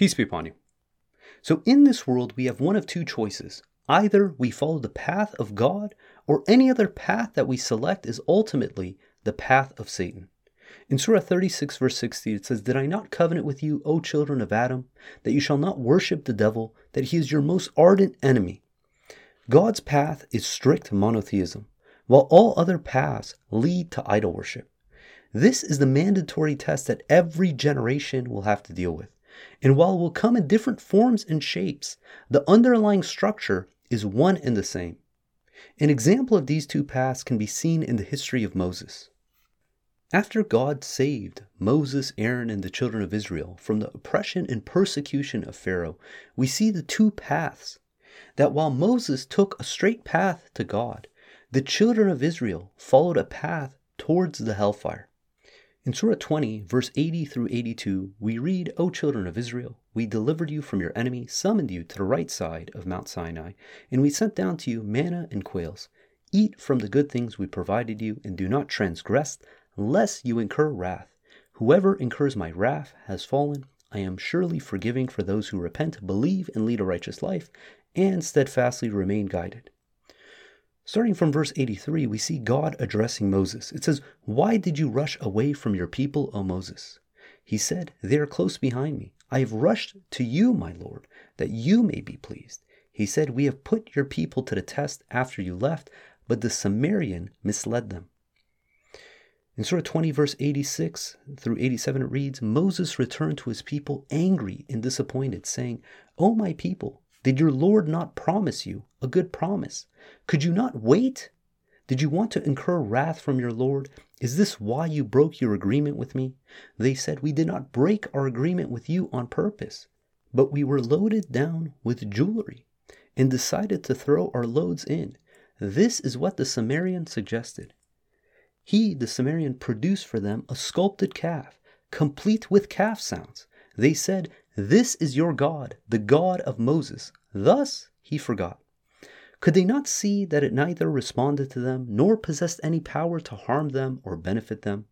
Peace be upon you. So, in this world, we have one of two choices. Either we follow the path of God, or any other path that we select is ultimately the path of Satan. In Surah 36, verse 60, it says, Did I not covenant with you, O children of Adam, that you shall not worship the devil, that he is your most ardent enemy? God's path is strict monotheism, while all other paths lead to idol worship. This is the mandatory test that every generation will have to deal with. And while it will come in different forms and shapes, the underlying structure is one and the same. An example of these two paths can be seen in the history of Moses. After God saved Moses, Aaron, and the children of Israel from the oppression and persecution of Pharaoh, we see the two paths. That while Moses took a straight path to God, the children of Israel followed a path towards the hellfire. In Surah 20, verse 80 through 82, we read, O children of Israel, we delivered you from your enemy, summoned you to the right side of Mount Sinai, and we sent down to you manna and quails. Eat from the good things we provided you, and do not transgress, lest you incur wrath. Whoever incurs my wrath has fallen. I am surely forgiving for those who repent, believe, and lead a righteous life, and steadfastly remain guided. Starting from verse 83, we see God addressing Moses. It says, Why did you rush away from your people, O Moses? He said, They are close behind me. I have rushed to you, my Lord, that you may be pleased. He said, We have put your people to the test after you left, but the Samarian misled them. In Surah 20, verse 86 through 87, it reads Moses returned to his people angry and disappointed, saying, O my people, did your Lord not promise you a good promise? Could you not wait? Did you want to incur wrath from your Lord? Is this why you broke your agreement with me? They said, We did not break our agreement with you on purpose, but we were loaded down with jewelry and decided to throw our loads in. This is what the Samarian suggested. He, the Samarian, produced for them a sculpted calf, complete with calf sounds. They said, This is your God, the God of Moses. Thus he forgot. Could they not see that it neither responded to them nor possessed any power to harm them or benefit them?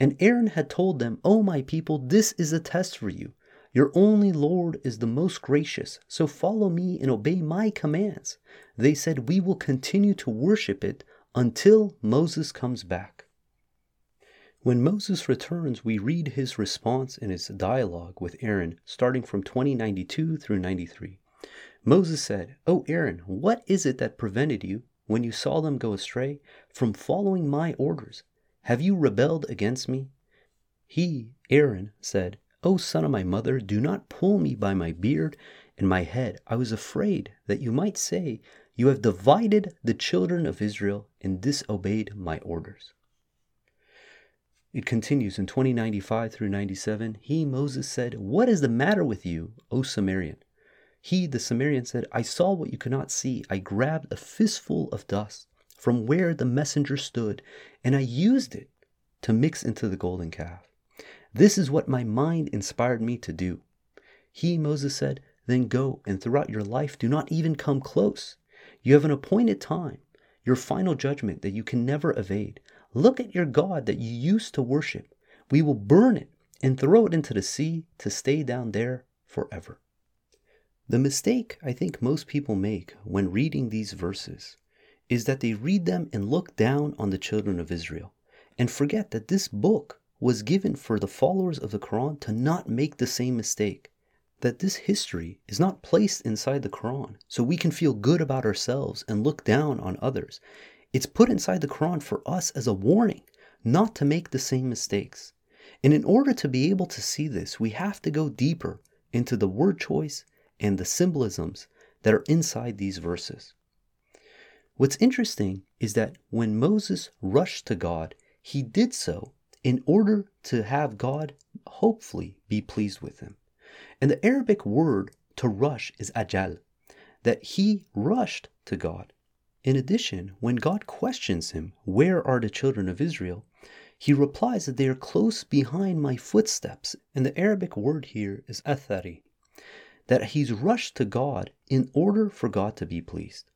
And Aaron had told them, O my people, this is a test for you. Your only Lord is the most gracious, so follow me and obey my commands. They said, We will continue to worship it until Moses comes back. When Moses returns, we read his response in his dialogue with Aaron, starting from 2092 through 93. Moses said, O Aaron, what is it that prevented you, when you saw them go astray, from following my orders? Have you rebelled against me? He, Aaron, said, O son of my mother, do not pull me by my beard and my head. I was afraid that you might say, You have divided the children of Israel and disobeyed my orders. It continues in 2095 through 97. He, Moses, said, What is the matter with you, O Samarian? He, the Samarian, said, I saw what you could not see. I grabbed a fistful of dust from where the messenger stood, and I used it to mix into the golden calf. This is what my mind inspired me to do. He, Moses, said, Then go, and throughout your life do not even come close. You have an appointed time, your final judgment that you can never evade. Look at your God that you used to worship. We will burn it and throw it into the sea to stay down there forever. The mistake I think most people make when reading these verses is that they read them and look down on the children of Israel and forget that this book was given for the followers of the Quran to not make the same mistake. That this history is not placed inside the Quran so we can feel good about ourselves and look down on others. It's put inside the Quran for us as a warning not to make the same mistakes. And in order to be able to see this, we have to go deeper into the word choice and the symbolisms that are inside these verses. What's interesting is that when Moses rushed to God, he did so in order to have God hopefully be pleased with him. And the Arabic word to rush is ajal, that he rushed to God. In addition, when God questions him, Where are the children of Israel? he replies that they are close behind my footsteps. And the Arabic word here is athari, that he's rushed to God in order for God to be pleased.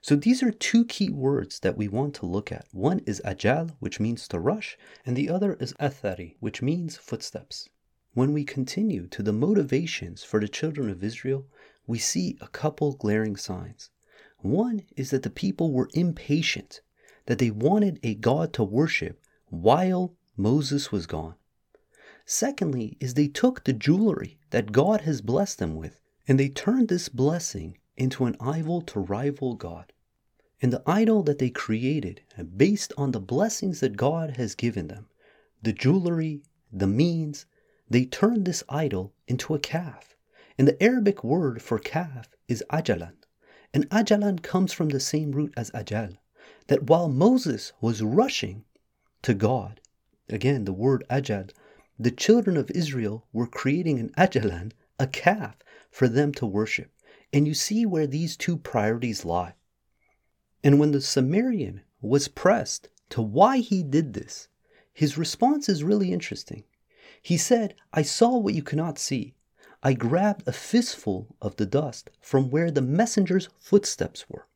So these are two key words that we want to look at. One is ajal, which means to rush, and the other is athari, which means footsteps. when we continue to the motivations for the children of Israel, we see a couple glaring signs. One is that the people were impatient, that they wanted a God to worship while Moses was gone. Secondly, is they took the jewelry that God has blessed them with, and they turned this blessing into an idol to rival God. And the idol that they created, uh, based on the blessings that God has given them, the jewelry, the means, they turned this idol into a calf. And the Arabic word for calf is ajalan. And ajalan comes from the same root as ajal. That while Moses was rushing to God, again the word ajal, the children of Israel were creating an ajalan, a calf, for them to worship. And you see where these two priorities lie. And when the Samaritan was pressed to why he did this, his response is really interesting. He said, I saw what you cannot see. I grabbed a fistful of the dust from where the messenger's footsteps were.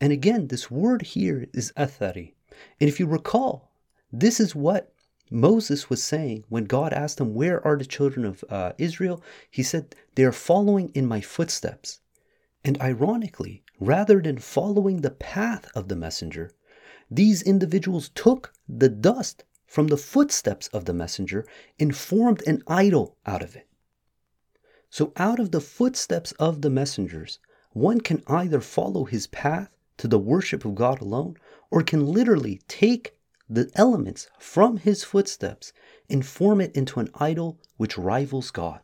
And again, this word here is athari. And if you recall, this is what Moses was saying when God asked him, Where are the children of uh, Israel? He said, They are following in my footsteps. And ironically, rather than following the path of the messenger, these individuals took the dust from the footsteps of the messenger and formed an idol out of it. So, out of the footsteps of the messengers, one can either follow his path to the worship of God alone, or can literally take the elements from his footsteps and form it into an idol which rivals God.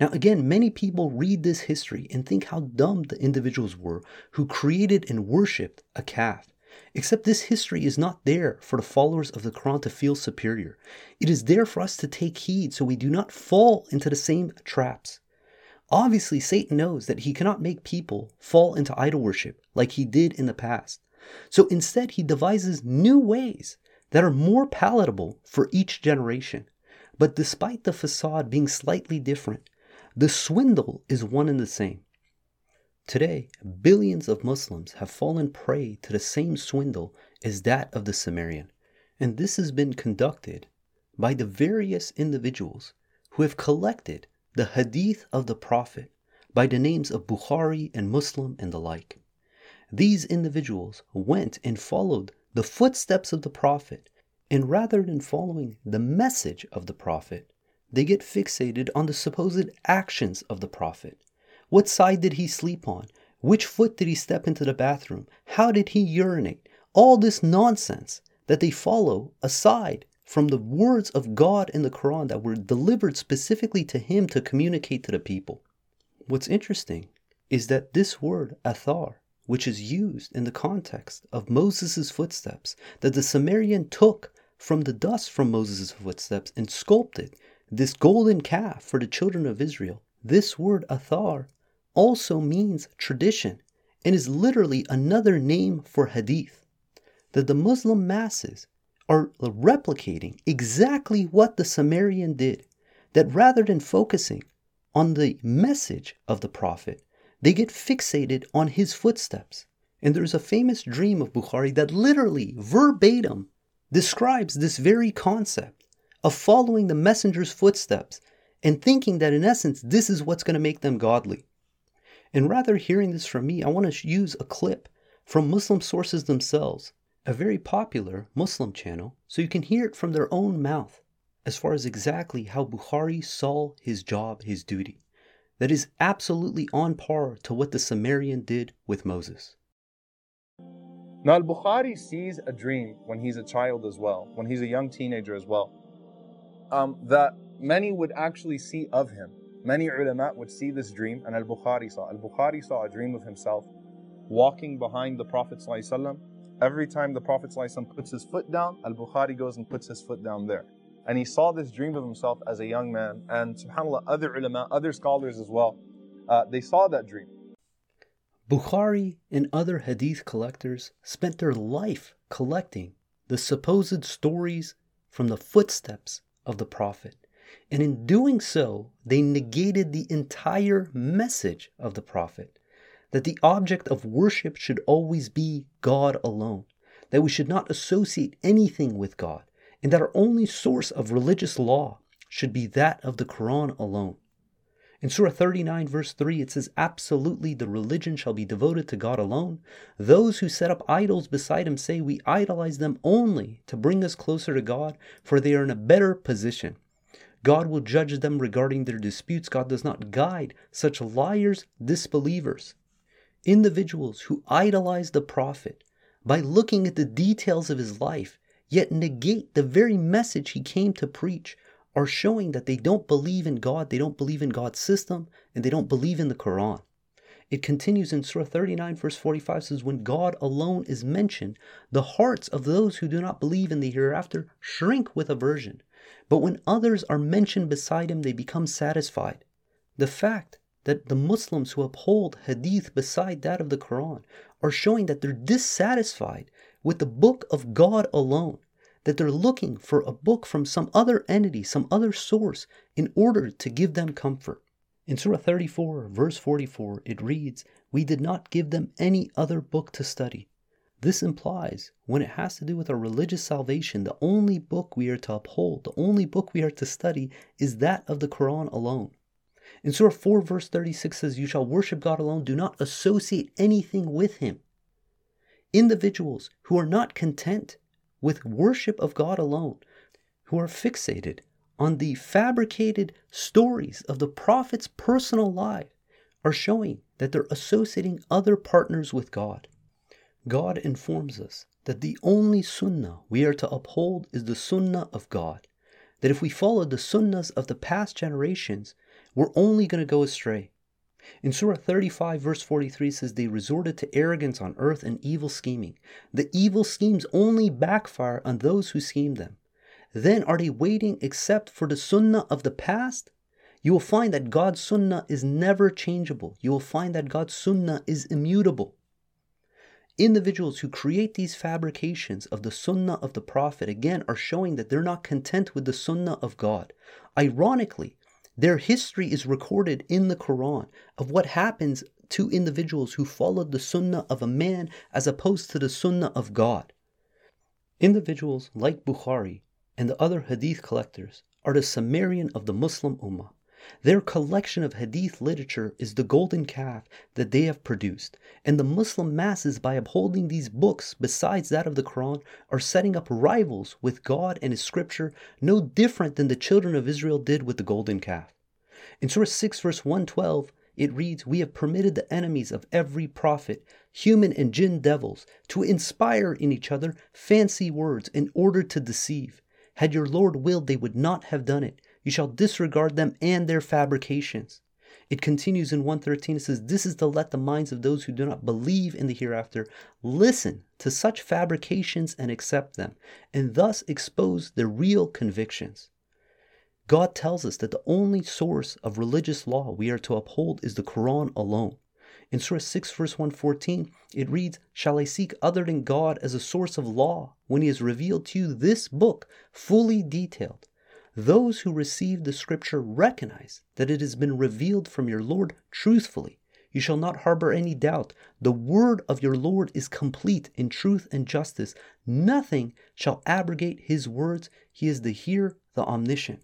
Now, again, many people read this history and think how dumb the individuals were who created and worshipped a calf. Except this history is not there for the followers of the Quran to feel superior. It is there for us to take heed so we do not fall into the same traps. Obviously, Satan knows that he cannot make people fall into idol worship like he did in the past. So instead, he devises new ways that are more palatable for each generation. But despite the facade being slightly different, the swindle is one and the same. Today, billions of Muslims have fallen prey to the same swindle as that of the Samaritan, and this has been conducted by the various individuals who have collected the hadith of the Prophet by the names of Bukhari and Muslim and the like. These individuals went and followed the footsteps of the Prophet, and rather than following the message of the Prophet, they get fixated on the supposed actions of the Prophet. What side did he sleep on? Which foot did he step into the bathroom? How did he urinate? All this nonsense that they follow aside from the words of God in the Quran that were delivered specifically to him to communicate to the people. What's interesting is that this word, athar, which is used in the context of Moses' footsteps, that the Samaritan took from the dust from Moses' footsteps and sculpted this golden calf for the children of Israel. This word athar also means tradition and is literally another name for hadith. That the Muslim masses are replicating exactly what the Samaritan did, that rather than focusing on the message of the Prophet, they get fixated on his footsteps. And there's a famous dream of Bukhari that literally, verbatim, describes this very concept of following the messenger's footsteps and thinking that in essence this is what's going to make them godly. And rather hearing this from me, I want to use a clip from Muslim sources themselves, a very popular Muslim channel, so you can hear it from their own mouth as far as exactly how Bukhari saw his job, his duty that is absolutely on par to what the Sumerian did with Moses. Now, Al Bukhari sees a dream when he's a child as well, when he's a young teenager as well, um, that many would actually see of him. Many ulama would see this dream, and Al Bukhari saw. Al Bukhari saw a dream of himself walking behind the Prophet. Every time the Prophet puts his foot down, Al Bukhari goes and puts his foot down there. And he saw this dream of himself as a young man. And subhanAllah, other ulama, other scholars as well, uh, they saw that dream. Bukhari and other hadith collectors spent their life collecting the supposed stories from the footsteps of the Prophet. And in doing so, they negated the entire message of the Prophet that the object of worship should always be God alone, that we should not associate anything with God, and that our only source of religious law should be that of the Quran alone. In Surah 39, verse 3, it says, Absolutely, the religion shall be devoted to God alone. Those who set up idols beside Him say, We idolize them only to bring us closer to God, for they are in a better position. God will judge them regarding their disputes. God does not guide such liars, disbelievers. Individuals who idolize the Prophet by looking at the details of his life, yet negate the very message he came to preach, are showing that they don't believe in God, they don't believe in God's system, and they don't believe in the Quran. It continues in Surah 39, verse 45 says, When God alone is mentioned, the hearts of those who do not believe in the hereafter shrink with aversion. But when others are mentioned beside him, they become satisfied. The fact that the Muslims who uphold hadith beside that of the Quran are showing that they're dissatisfied with the book of God alone that they're looking for a book from some other entity, some other source, in order to give them comfort. In Surah 34, verse 44, it reads, We did not give them any other book to study. This implies, when it has to do with our religious salvation, the only book we are to uphold, the only book we are to study, is that of the Quran alone. In Surah 4, verse 36 says, You shall worship God alone, do not associate anything with Him. Individuals who are not content with worship of God alone, who are fixated on the fabricated stories of the prophet's personal life, are showing that they're associating other partners with God. God informs us that the only sunnah we are to uphold is the sunnah of God. That if we follow the sunnahs of the past generations, we're only going to go astray. In Surah 35, verse 43 says, They resorted to arrogance on earth and evil scheming. The evil schemes only backfire on those who scheme them. Then are they waiting except for the sunnah of the past? You will find that God's sunnah is never changeable. You will find that God's sunnah is immutable. Individuals who create these fabrications of the sunnah of the Prophet again are showing that they're not content with the sunnah of God. Ironically, their history is recorded in the Quran of what happens to individuals who followed the sunnah of a man as opposed to the sunnah of God. Individuals like Bukhari and the other hadith collectors are the Sumerian of the Muslim Ummah. Their collection of hadith literature is the golden calf that they have produced, and the Muslim masses, by upholding these books besides that of the Quran, are setting up rivals with God and His scripture, no different than the children of Israel did with the golden calf. In Surah 6, verse 112, it reads, We have permitted the enemies of every prophet, human and jinn devils, to inspire in each other fancy words in order to deceive. Had your Lord willed, they would not have done it. You shall disregard them and their fabrications. It continues in 113. It says, This is to let the minds of those who do not believe in the hereafter listen to such fabrications and accept them, and thus expose their real convictions. God tells us that the only source of religious law we are to uphold is the Quran alone. In Surah 6, verse 114, it reads, Shall I seek other than God as a source of law when He has revealed to you this book fully detailed? Those who receive the scripture recognize that it has been revealed from your Lord truthfully. You shall not harbor any doubt. The word of your Lord is complete in truth and justice. Nothing shall abrogate his words. He is the hear, the omniscient.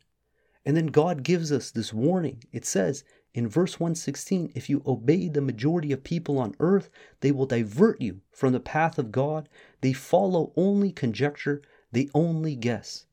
And then God gives us this warning. It says in verse 116 if you obey the majority of people on earth, they will divert you from the path of God. They follow only conjecture, they only guess.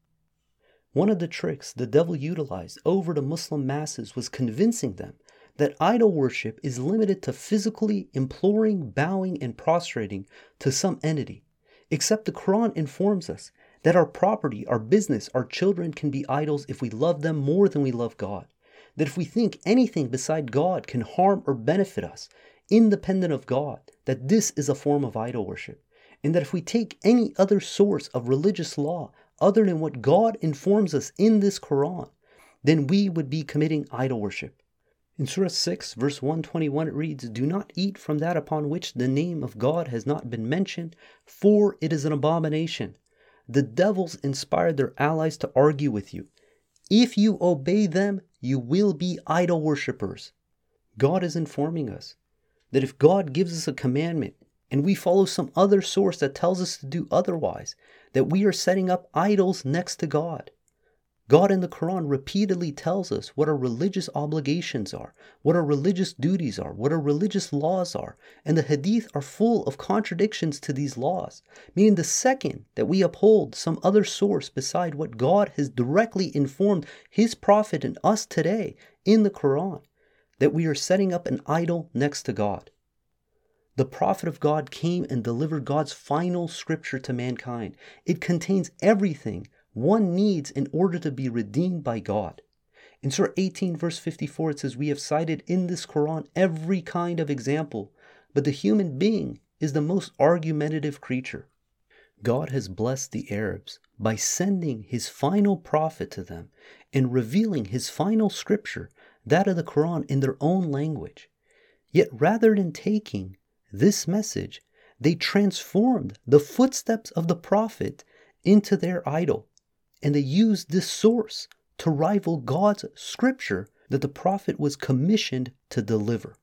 One of the tricks the devil utilized over the Muslim masses was convincing them that idol worship is limited to physically imploring, bowing, and prostrating to some entity. Except the Quran informs us that our property, our business, our children can be idols if we love them more than we love God. That if we think anything beside God can harm or benefit us, independent of God, that this is a form of idol worship. And that if we take any other source of religious law other than what God informs us in this Quran, then we would be committing idol worship. In Surah 6, verse 121, it reads, Do not eat from that upon which the name of God has not been mentioned, for it is an abomination. The devils inspired their allies to argue with you. If you obey them, you will be idol worshippers. God is informing us that if God gives us a commandment and we follow some other source that tells us to do otherwise, that we are setting up idols next to God. God in the Quran repeatedly tells us what our religious obligations are, what our religious duties are, what our religious laws are, and the Hadith are full of contradictions to these laws, meaning the second that we uphold some other source beside what God has directly informed His Prophet and us today in the Quran, that we are setting up an idol next to God. The prophet of God came and delivered God's final scripture to mankind. It contains everything one needs in order to be redeemed by God. In Surah 18, verse 54, it says, We have cited in this Quran every kind of example, but the human being is the most argumentative creature. God has blessed the Arabs by sending his final prophet to them and revealing his final scripture, that of the Quran, in their own language. Yet rather than taking this message, they transformed the footsteps of the prophet into their idol and they used this source to rival God's scripture that the prophet was commissioned to deliver.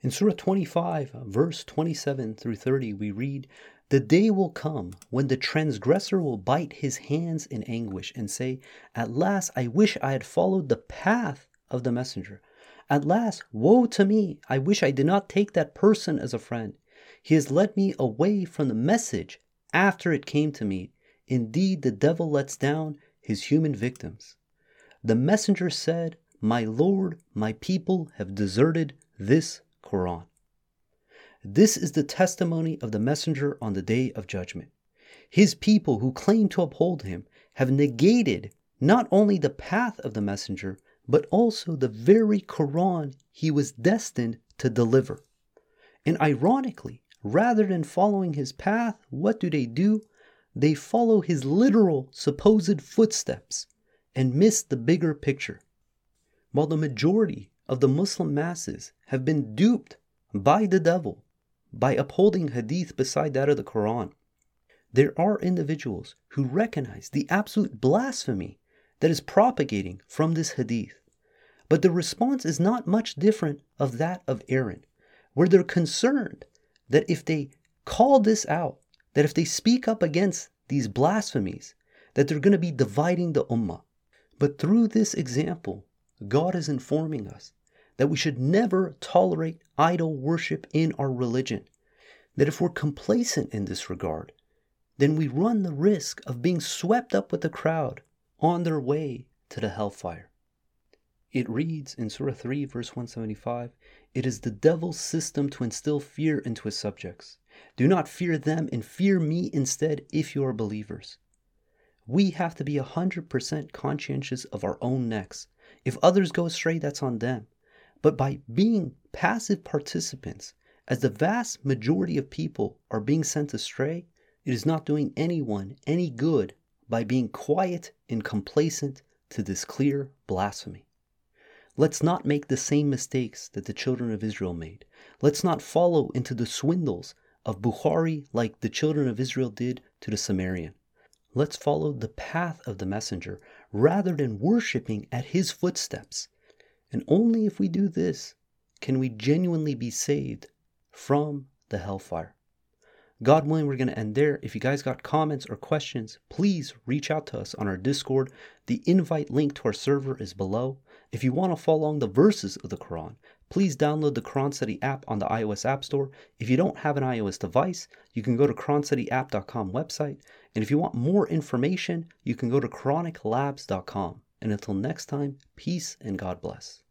In Surah 25, verse 27 through 30, we read, The day will come when the transgressor will bite his hands in anguish and say, At last I wish I had followed the path of the messenger. At last, woe to me! I wish I did not take that person as a friend. He has led me away from the message after it came to me, Indeed, the devil lets down his human victims. The messenger said, My Lord, my people have deserted this Quran. This is the testimony of the messenger on the day of judgment. His people who claim to uphold him have negated not only the path of the messenger, but also the very Quran he was destined to deliver. And ironically, rather than following his path, what do they do? they follow his literal supposed footsteps and miss the bigger picture. While the majority of the Muslim masses have been duped by the devil by upholding hadith beside that of the Quran, there are individuals who recognize the absolute blasphemy that is propagating from this hadith. But the response is not much different of that of Aaron, where they're concerned that if they call this out, that if they speak up against these blasphemies, that they're going to be dividing the ummah. But through this example, God is informing us that we should never tolerate idol worship in our religion. That if we're complacent in this regard, then we run the risk of being swept up with the crowd on their way to the hellfire. It reads in Surah 3, verse 175 It is the devil's system to instill fear into his subjects. Do not fear them and fear me instead if you are believers. We have to be 100% conscientious of our own necks. If others go astray, that's on them. But by being passive participants, as the vast majority of people are being sent astray, it is not doing anyone any good by being quiet and complacent to this clear blasphemy. Let's not make the same mistakes that the children of Israel made. Let's not follow into the swindles of Bukhari like the children of Israel did to the Sumerian. Let's follow the path of the messenger rather than worshiping at his footsteps. And only if we do this can we genuinely be saved from the hellfire. God willing, we're going to end there. If you guys got comments or questions, please reach out to us on our Discord. The invite link to our server is below. If you want to follow along the verses of the Quran, please download the Quran Study app on the iOS App Store. If you don't have an iOS device, you can go to QuranStudyApp.com website. And if you want more information, you can go to QuranicLabs.com. And until next time, peace and God bless.